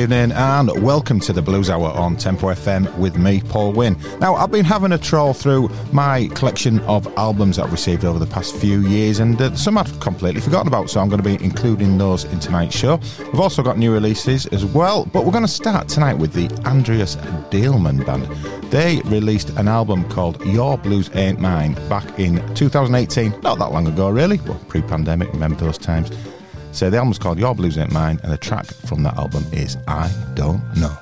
evening, and welcome to the Blues Hour on Tempo FM with me, Paul Wynn. Now, I've been having a troll through my collection of albums that I've received over the past few years, and uh, some I've completely forgotten about, so I'm going to be including those in tonight's show. We've also got new releases as well, but we're going to start tonight with the Andreas Diehlmann Band. They released an album called Your Blues Ain't Mine back in 2018, not that long ago, really, but pre pandemic, remember those times. So the album's called Your Blues Ain't Mine, and the track from that album is I Don't Know.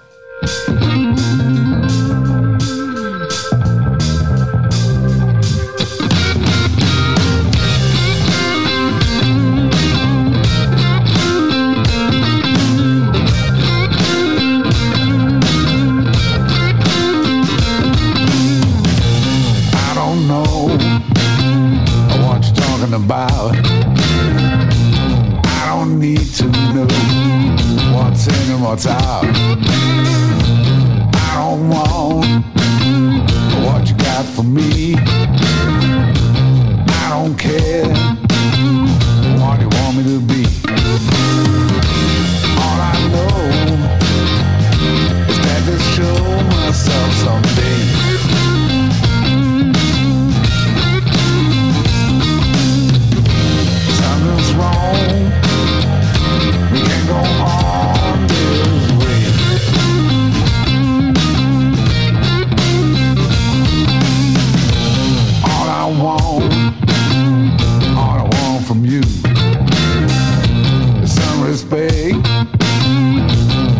Respect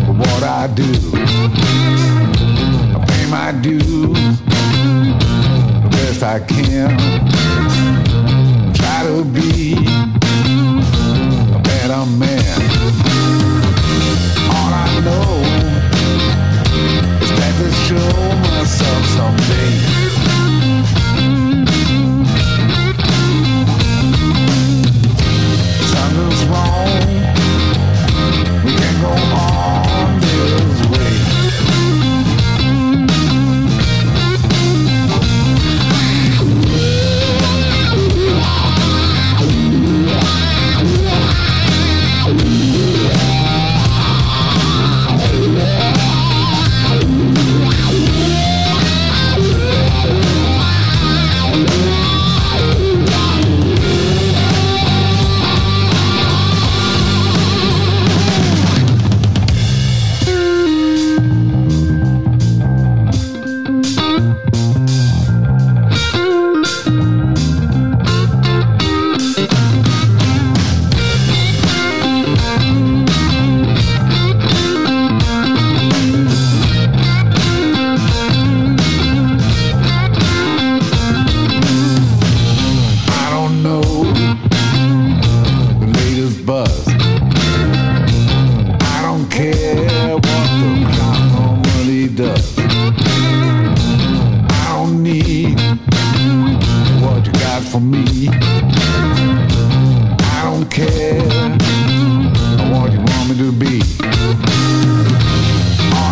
for what I do. I pay my dues the best I can try to be a better man. All I know is that to show myself someday. All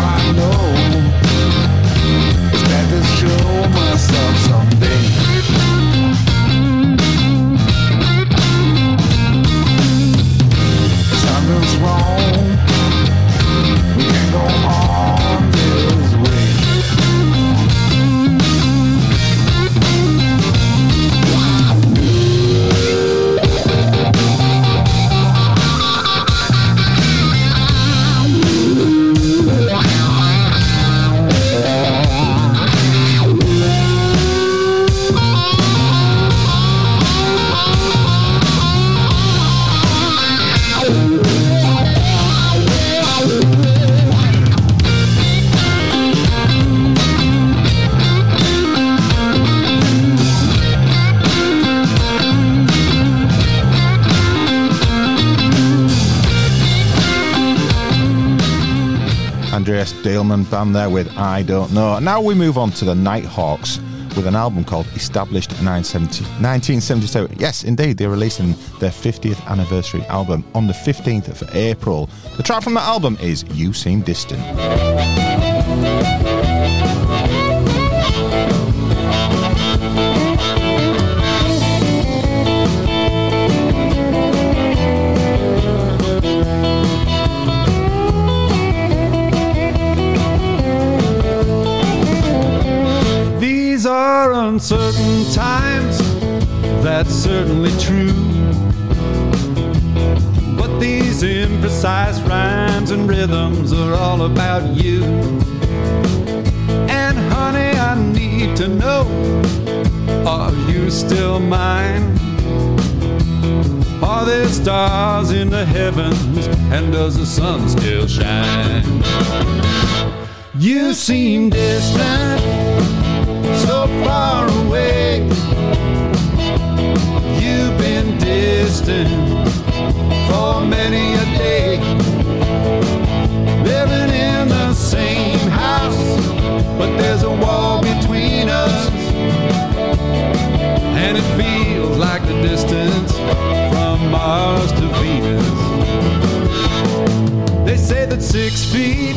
I know is that to show myself someday. Diehlmann band there with I Don't Know. Now we move on to the Nighthawks with an album called Established 970, 1972. Yes, indeed, they're releasing their 50th anniversary album on the 15th of April. The track from the album is You Seem Distant. That's certainly true. But these imprecise rhymes and rhythms are all about you. And honey, I need to know are you still mine? Are there stars in the heavens and does the sun still shine? You seem distant, far away. You've been distant for many a day. Living in the same house, but there's a wall between us. And it feels like the distance from Mars to Venus. They say that six feet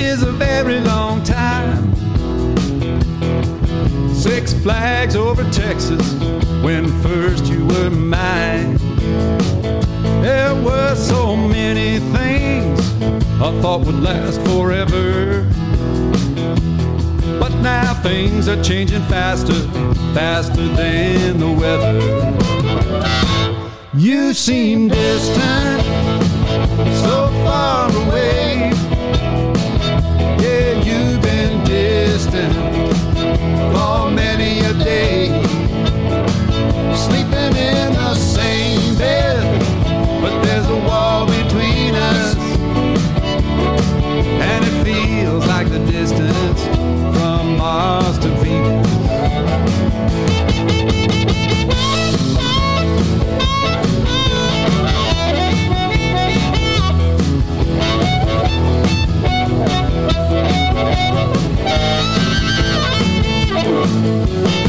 is a flags over Texas when first you were mine. There were so many things I thought would last forever. But now things are changing faster, faster than the weather. You seem distant, so far away. Well,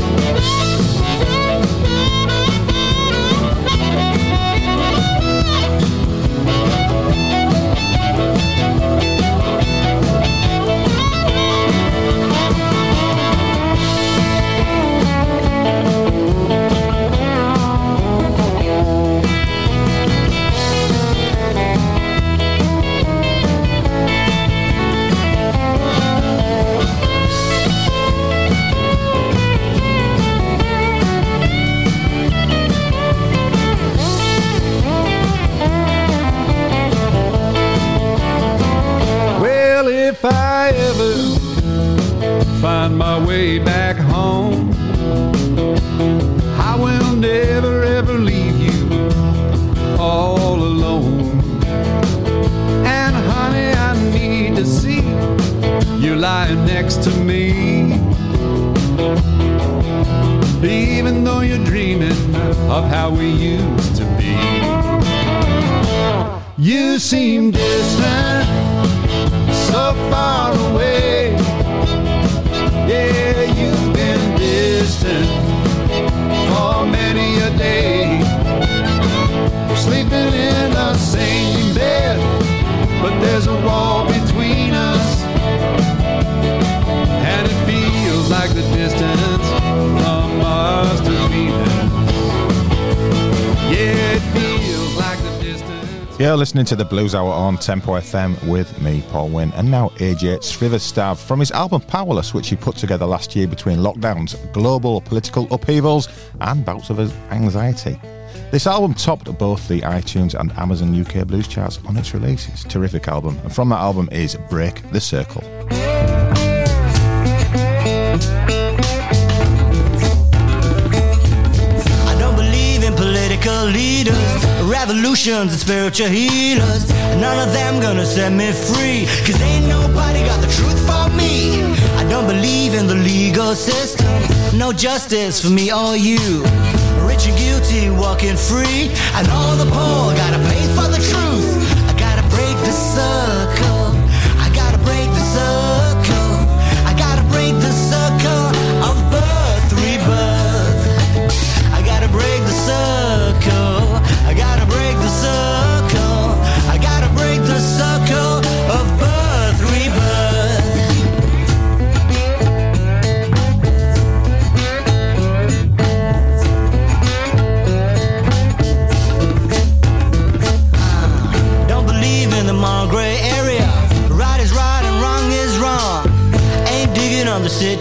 listening to the Blues Hour on Tempo FM with me, Paul Wynn, and now AJ Srivastav from his album Powerless, which he put together last year between lockdowns, global political upheavals, and bouts of anxiety. This album topped both the iTunes and Amazon UK blues charts on its release. It's a terrific album, and from that album is Break the Circle. I don't believe in political leaders, revolutions and spiritual healers. None of them gonna set me free, cause ain't nobody got the truth for me. I don't believe in the legal system, no justice for me or you. Rich and guilty walking free, and all the poor gotta pay for the truth. I gotta break the circle.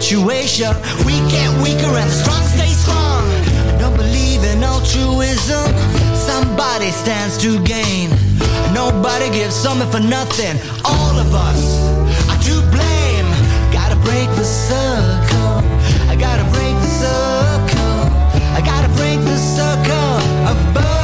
situation. We get weaker and the strong stay strong. Don't believe in altruism. Somebody stands to gain. Nobody gives something for nothing. All of us are to blame. Gotta break the circle. I gotta break the circle. I gotta break the circle of birth.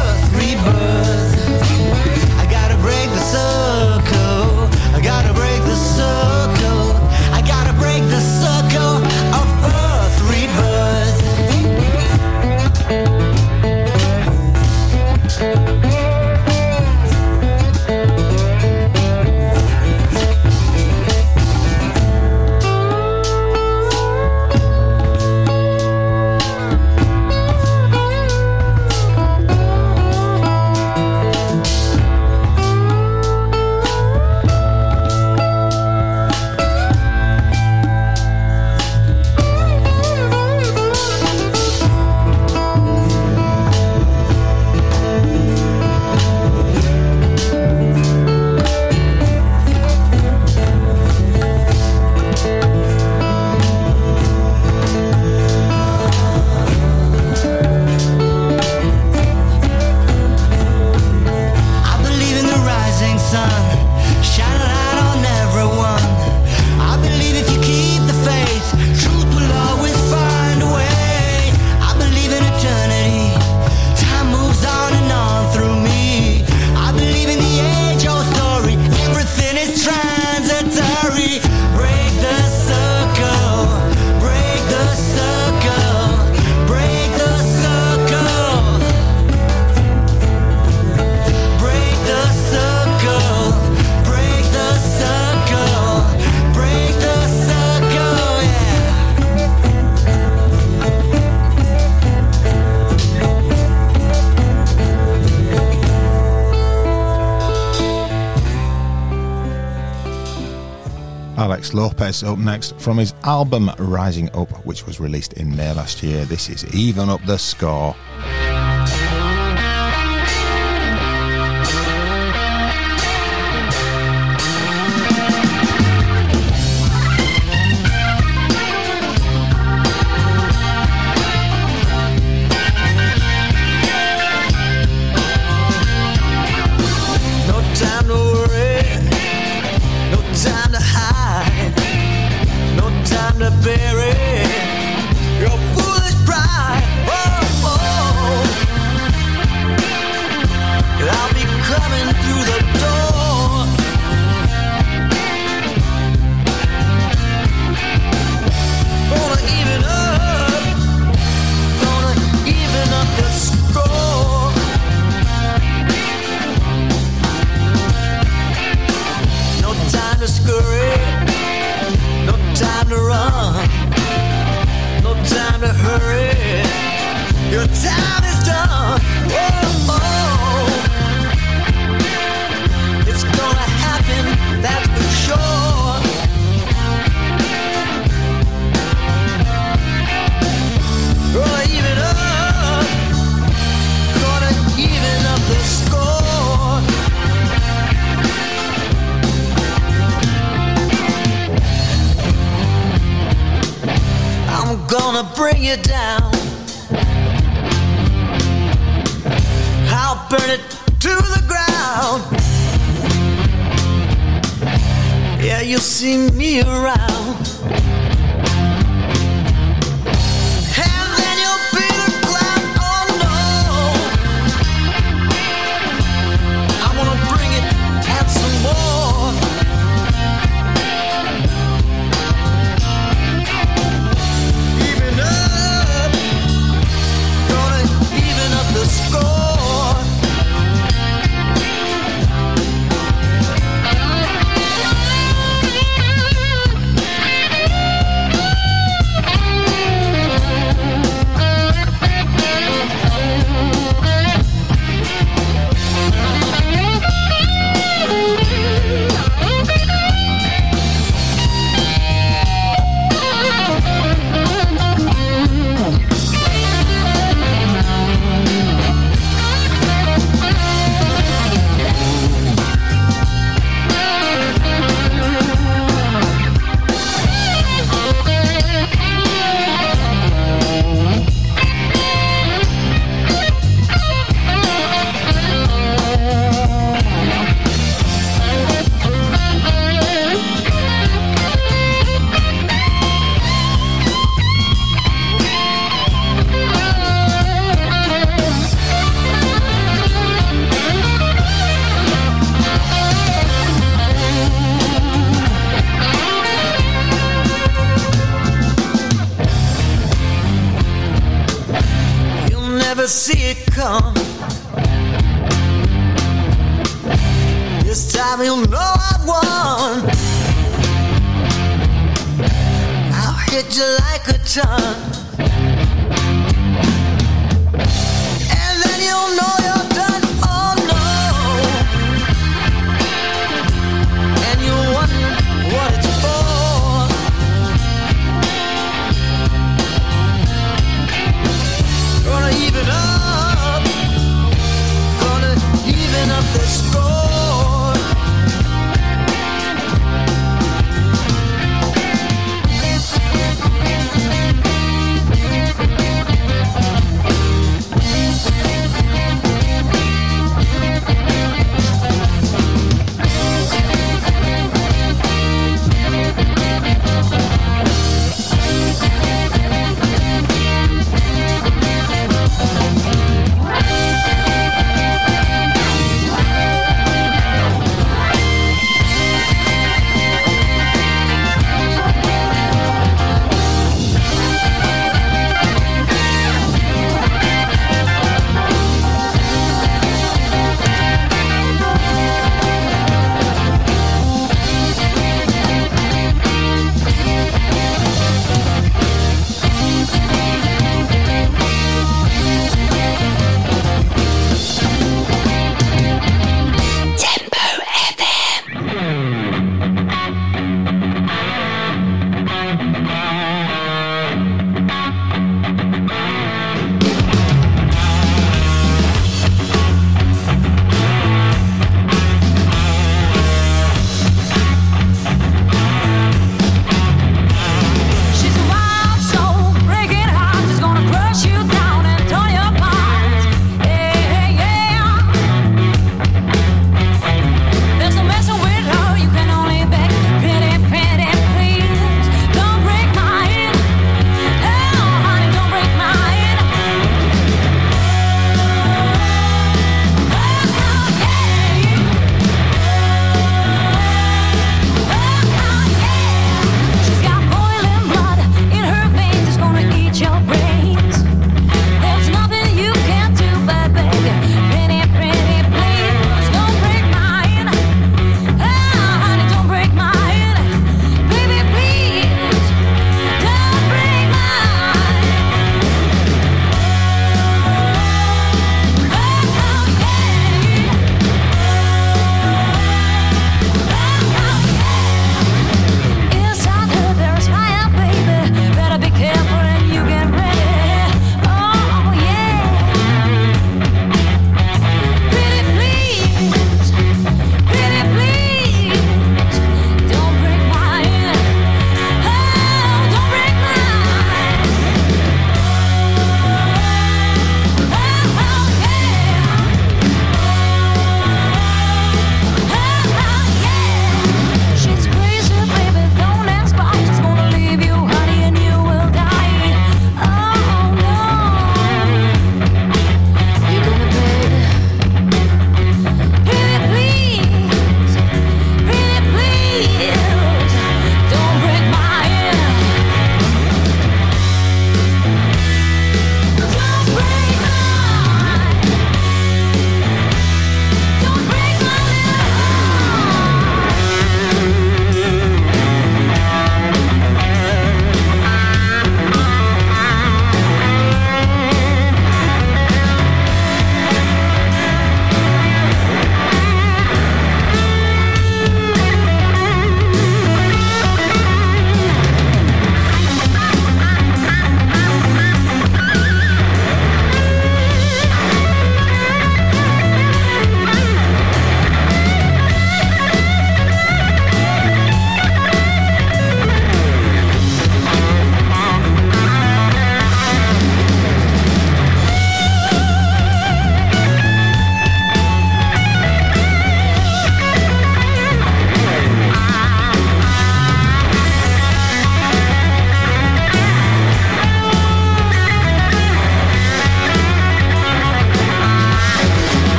Up next from his album Rising Up, which was released in May last year. This is Even Up the Score.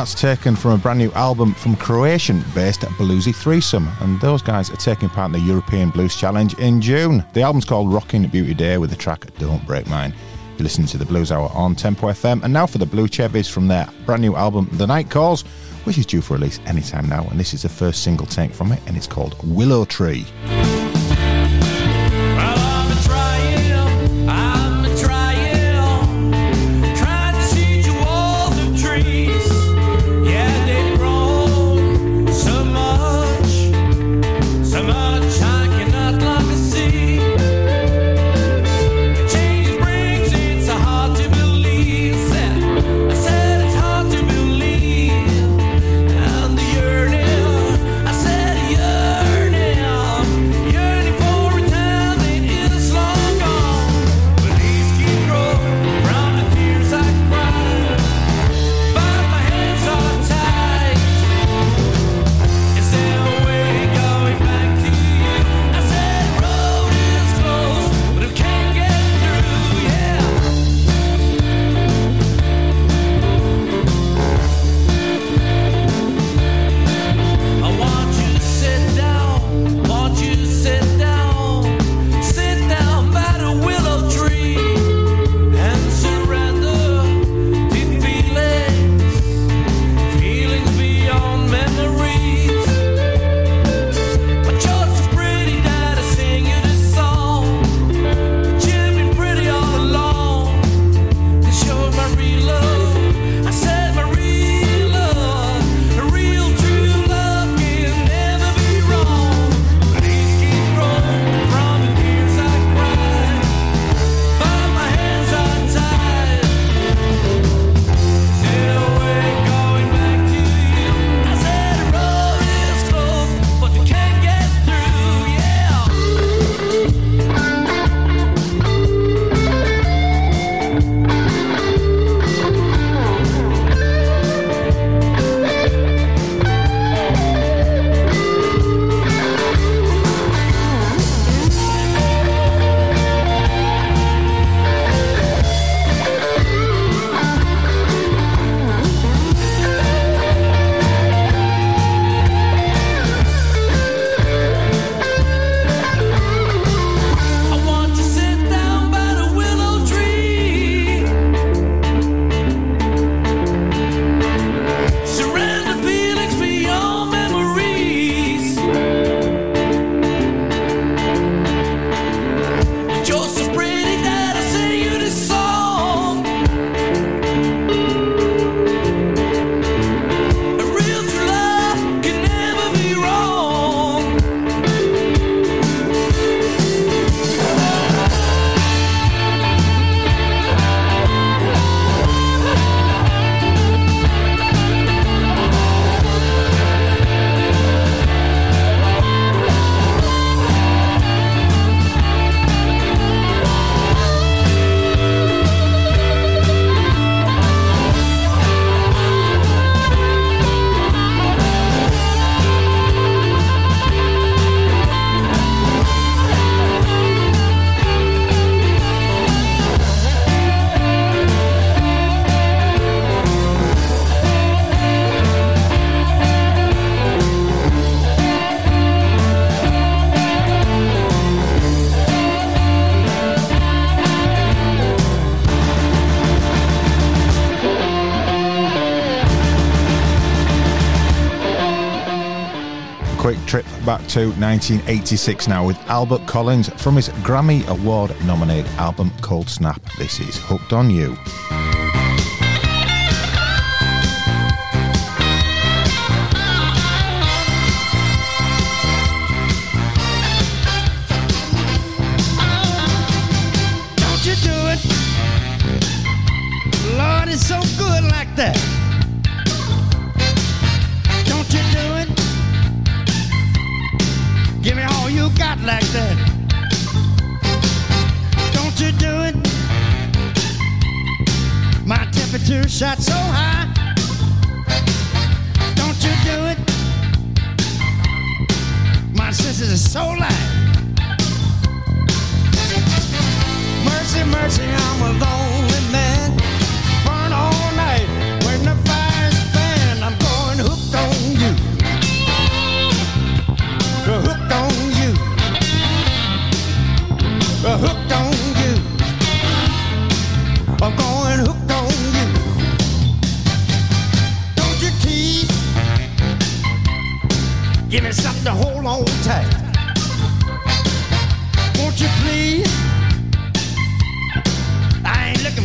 That's taken from a brand new album from Croatian based Bluesy Threesome. And those guys are taking part in the European Blues Challenge in June. The album's called Rocking Beauty Day with the track Don't Break Mine. You listen to the Blues Hour on Tempo FM. And now for the Blue Chevies from their brand new album, The Night Calls, which is due for release anytime now. And this is the first single take from it, and it's called Willow Tree. back to 1986 now with Albert Collins from his Grammy Award nominated album Cold Snap. This is Hooked on You.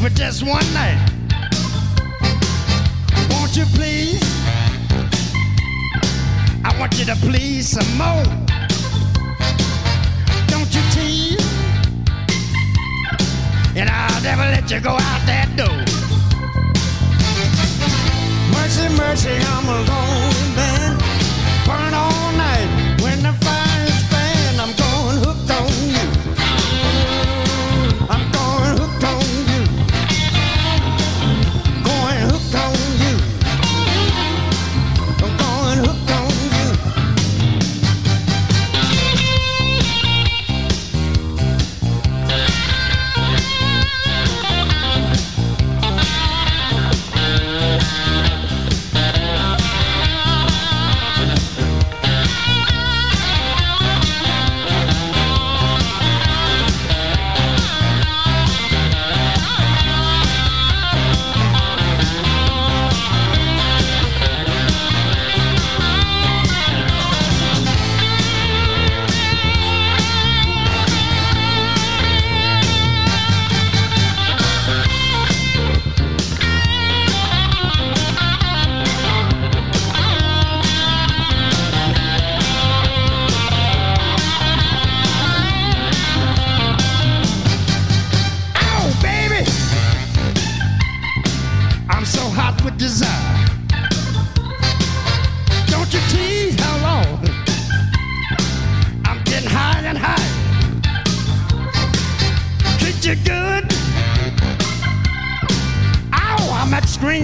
for just one night. Won't you please? I want you to please some more. Don't you tease? And I'll never let you go out that door. Mercy, mercy, I'm a lonely man.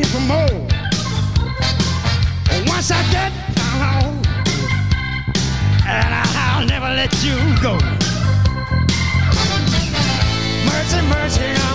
looking for more. Once I get down, and I'll never let you go. Mercy, mercy.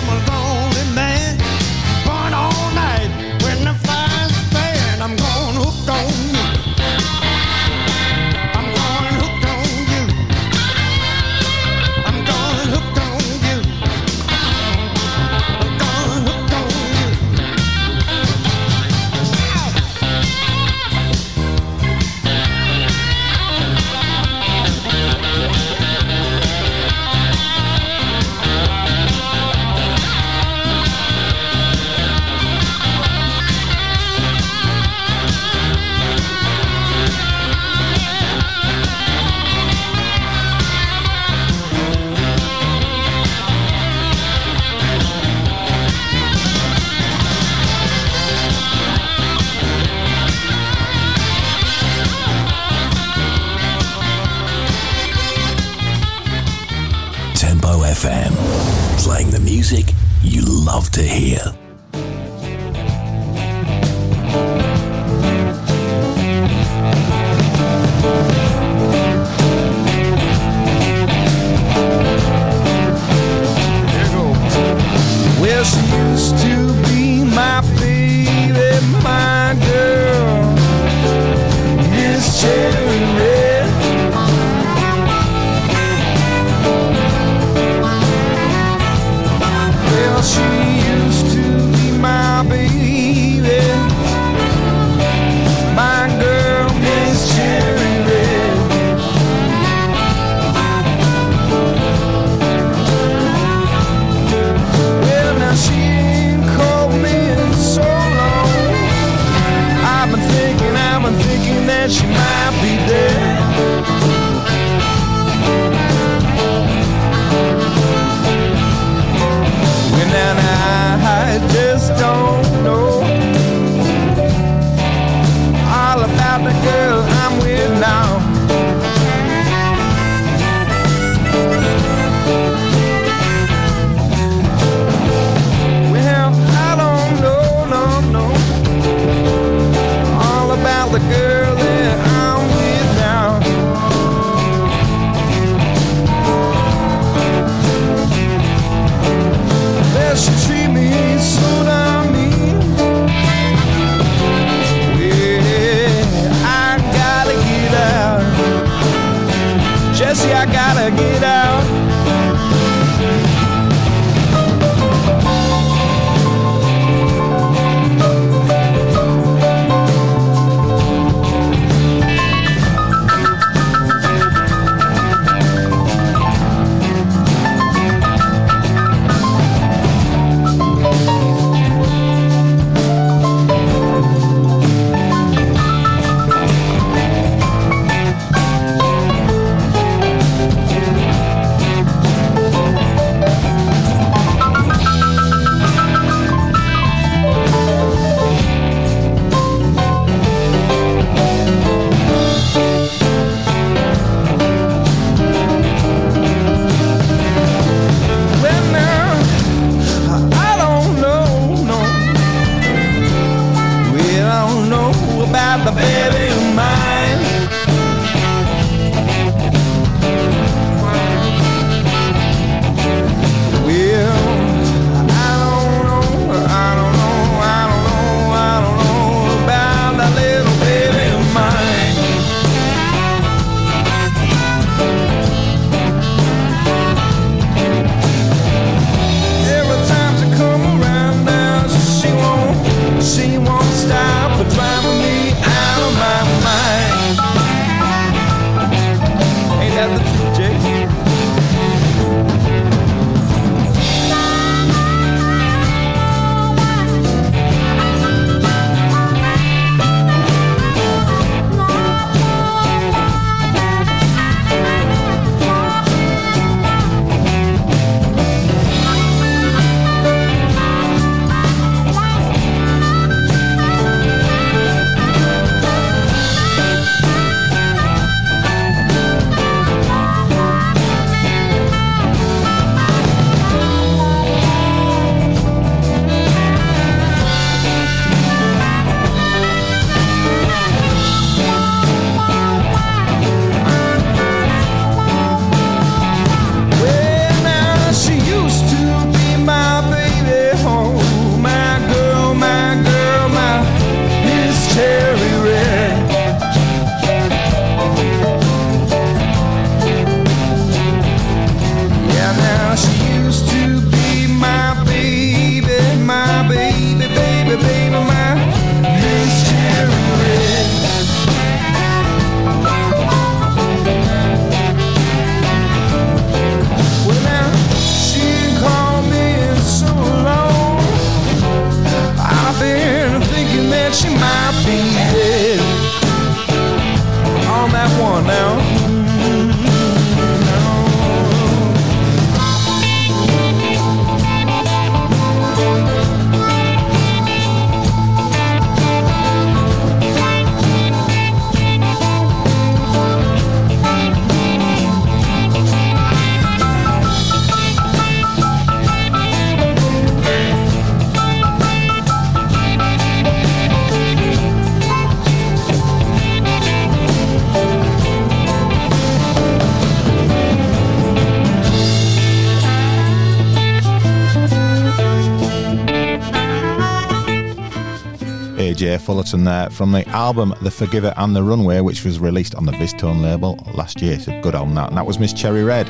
J. There from the album The Forgiver and the Runway, which was released on the VizzTone label last year. So good on that. And that was Miss Cherry Red.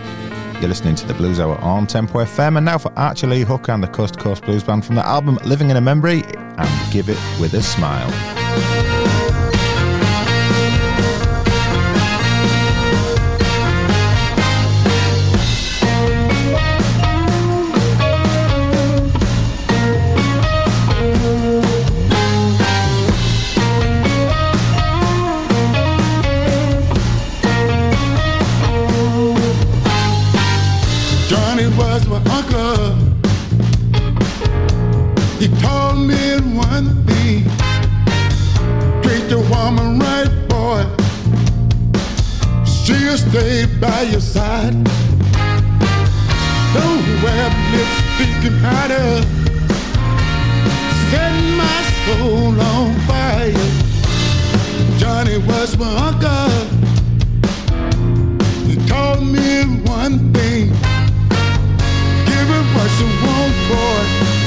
You're listening to the Blues Hour on Tempo FM. And now for Archie Lee Hook and the Coast Coast Blues Band from the album Living in a Memory and Give It With a Smile. He told me one thing. Treat your woman right, boy. She'll stay by your side. Don't wear lipstick and her. Set my soul on fire. Johnny was my uncle. He told me one thing. Give it what you want, boy.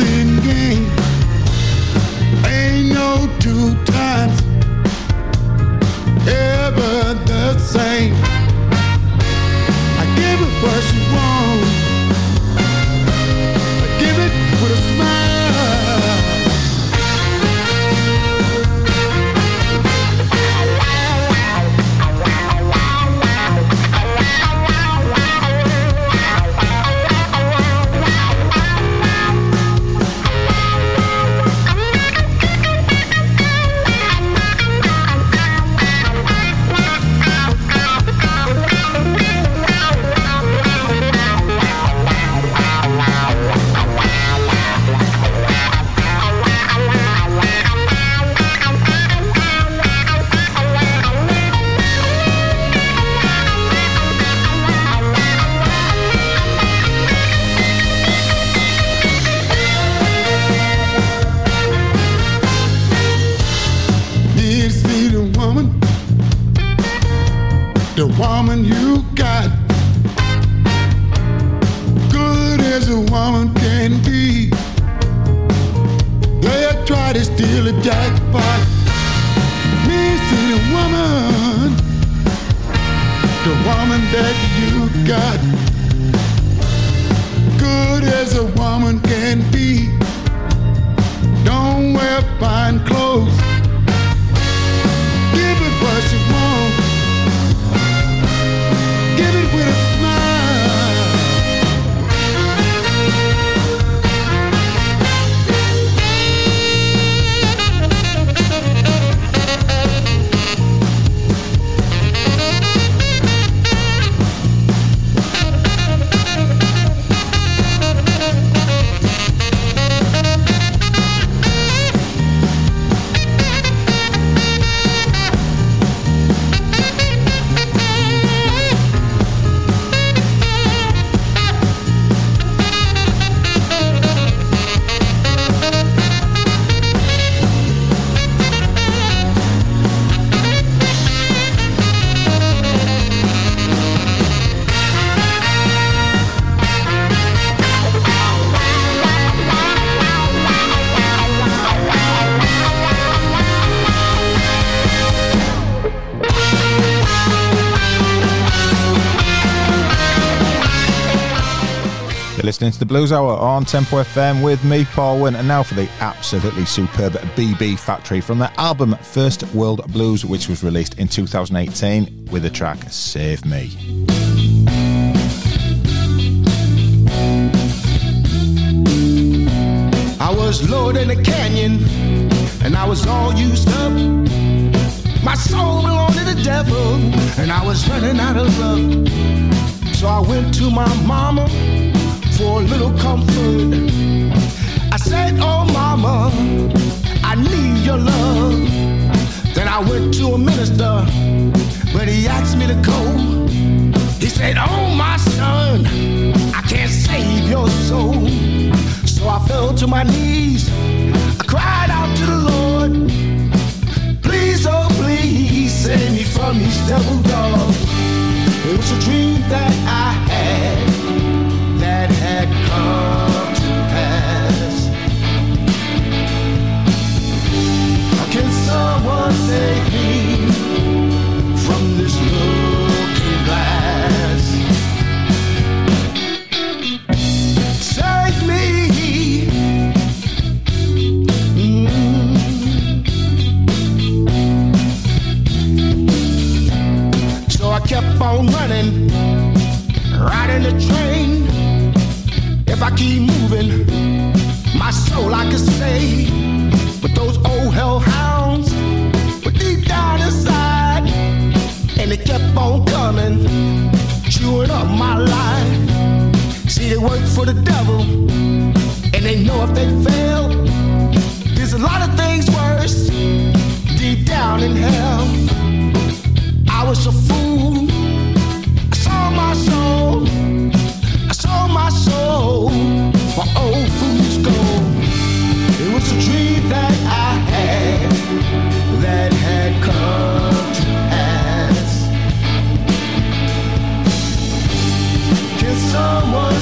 guessing game. Ain't no two times ever the same. I give it what you want. You're listening to the Blues Hour on Tempo FM with me, Paul Wynn, and now for the absolutely superb BB Factory from their album First World Blues, which was released in 2018 with the track Save Me. I was lower in the canyon and I was all used up. My soul belonged to the devil and I was running out of luck. So I went to my mama for a little comfort. I said, Oh, mama, I need your love. Then I went to a minister, but he asked me to go. He said, Oh, my son, I can't save your soul. So I fell to my knees. I cried out to the Lord. Please, oh, please, save me from these devil dogs. It was a dream that I had I keep moving, my soul I could save. But those old hellhounds were deep down inside, and they kept on coming, chewing up my life. See, they work for the devil, and they know if they fail, there's a lot of things worse deep down in hell. I was a fool. I sold my soul. My soul for old fool's gold. It was a dream that I had that had come to pass. Can someone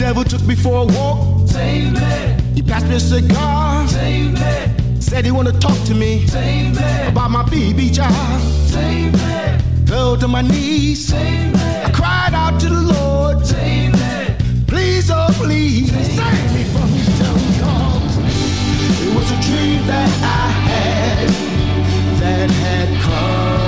devil took me for a walk. Save me. He passed me a cigar. Save me. Said he wanna talk to me. Save me. About my BB job. Save me. Fell to my knees. Save me. I cried out to the Lord. Save me. Please, oh please, save me from these devil dogs. It was a dream that I had that had come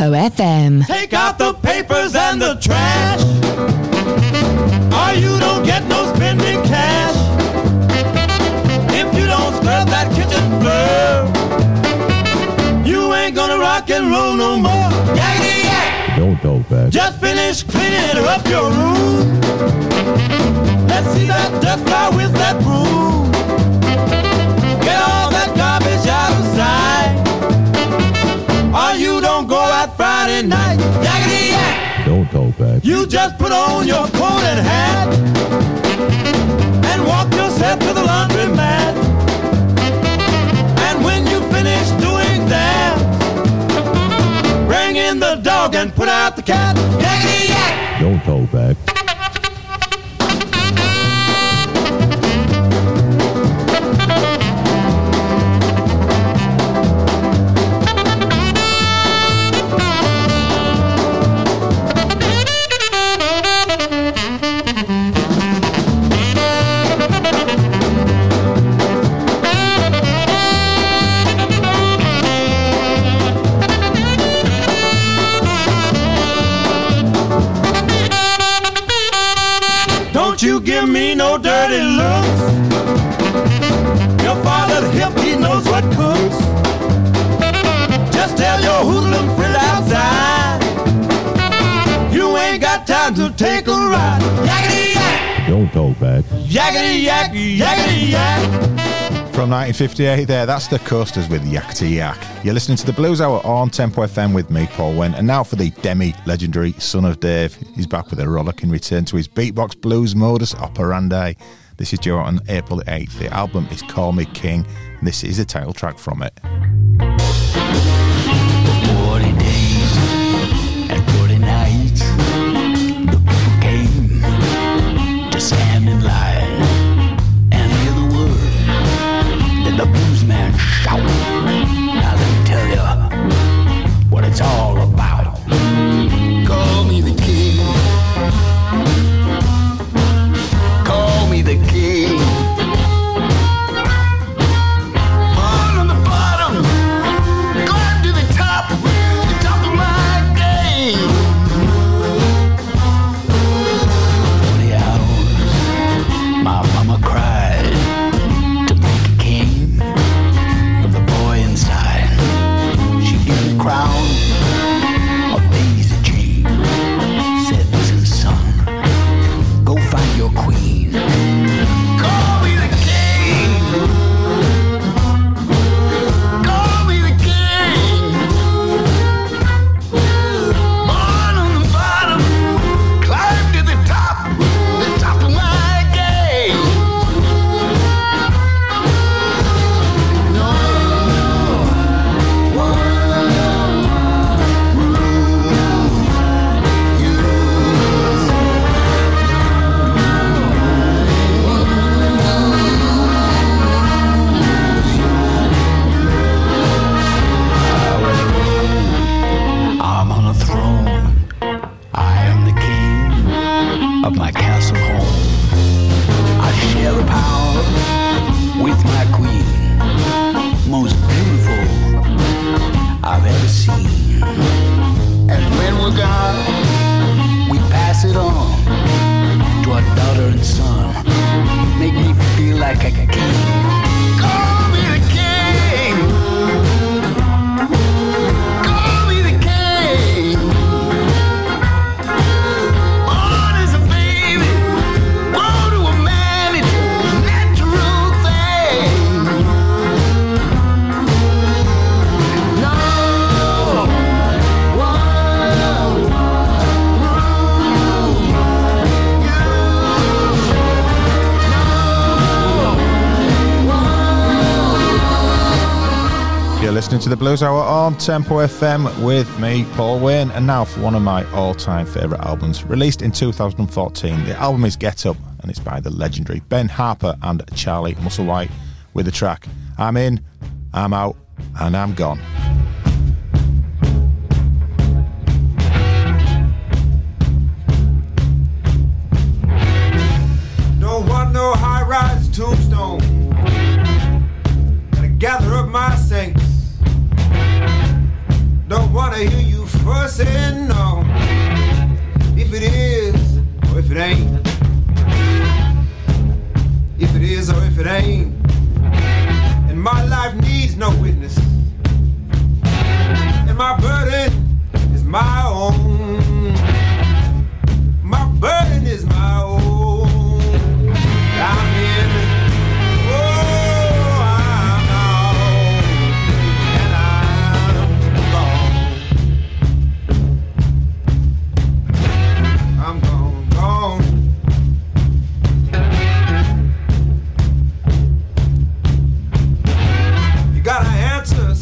Tempo FM. Take out the papers and the trash. Or you don't get no spending cash. If you don't scrub that kitchen floor, you ain't gonna rock and roll no more. Yakety yak. Don't talk back. Just finished cleaning up your room. Let's see that dust fly with that broom. You just put on your coat and hat and walk yourself to the laundry mat. And when you finish doing that, bring in the dog and put out the cat. Yakety yak! Don't talk. Take a ride. Yakety yak, Don't talk back. yakety yak, yakety yak. From 1958 there, that's the Coasters with Yakety Yak. You're listening to the Blues Hour on Tempo FM with me, Paul Wynn. And now for the demi-legendary Son of Dave. He's back with a rollicking return to his beatbox blues modus operandi. This is due out on April 8th. The album is Call Me King. And this is a title track from it. The Blues Hour on Tempo FM with me, Paul Wayne, and now for one of my all-time favourite albums, released in 2014. The album is Get Up, and it's by the legendary Ben Harper and Charlie Musselwhite, with the track "I'm In, I'm Out, and I'm Gone." Don't hear you fussing, no. If it is, or if it ain't. If it is, or if it ain't. And my life needs no witness. And my burden is my own. My burden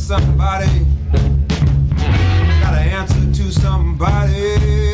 somebody. Gotta answer to somebody.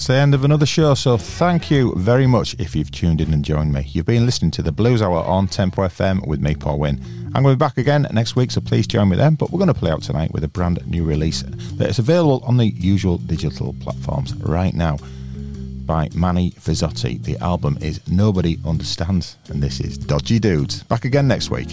That's the end of another show, so thank you very much if you've tuned in and joined me. You've been listening to the Blues Hour on Tempo FM with me, Paul Wynn. I'm going to be back again next week, so please join me then. But we're going to play out tonight with a brand new release that is available on the usual digital platforms right now by Manny Fizzotti. The album is Nobody Understands, and this is Dodgy Dudes. Back again next week.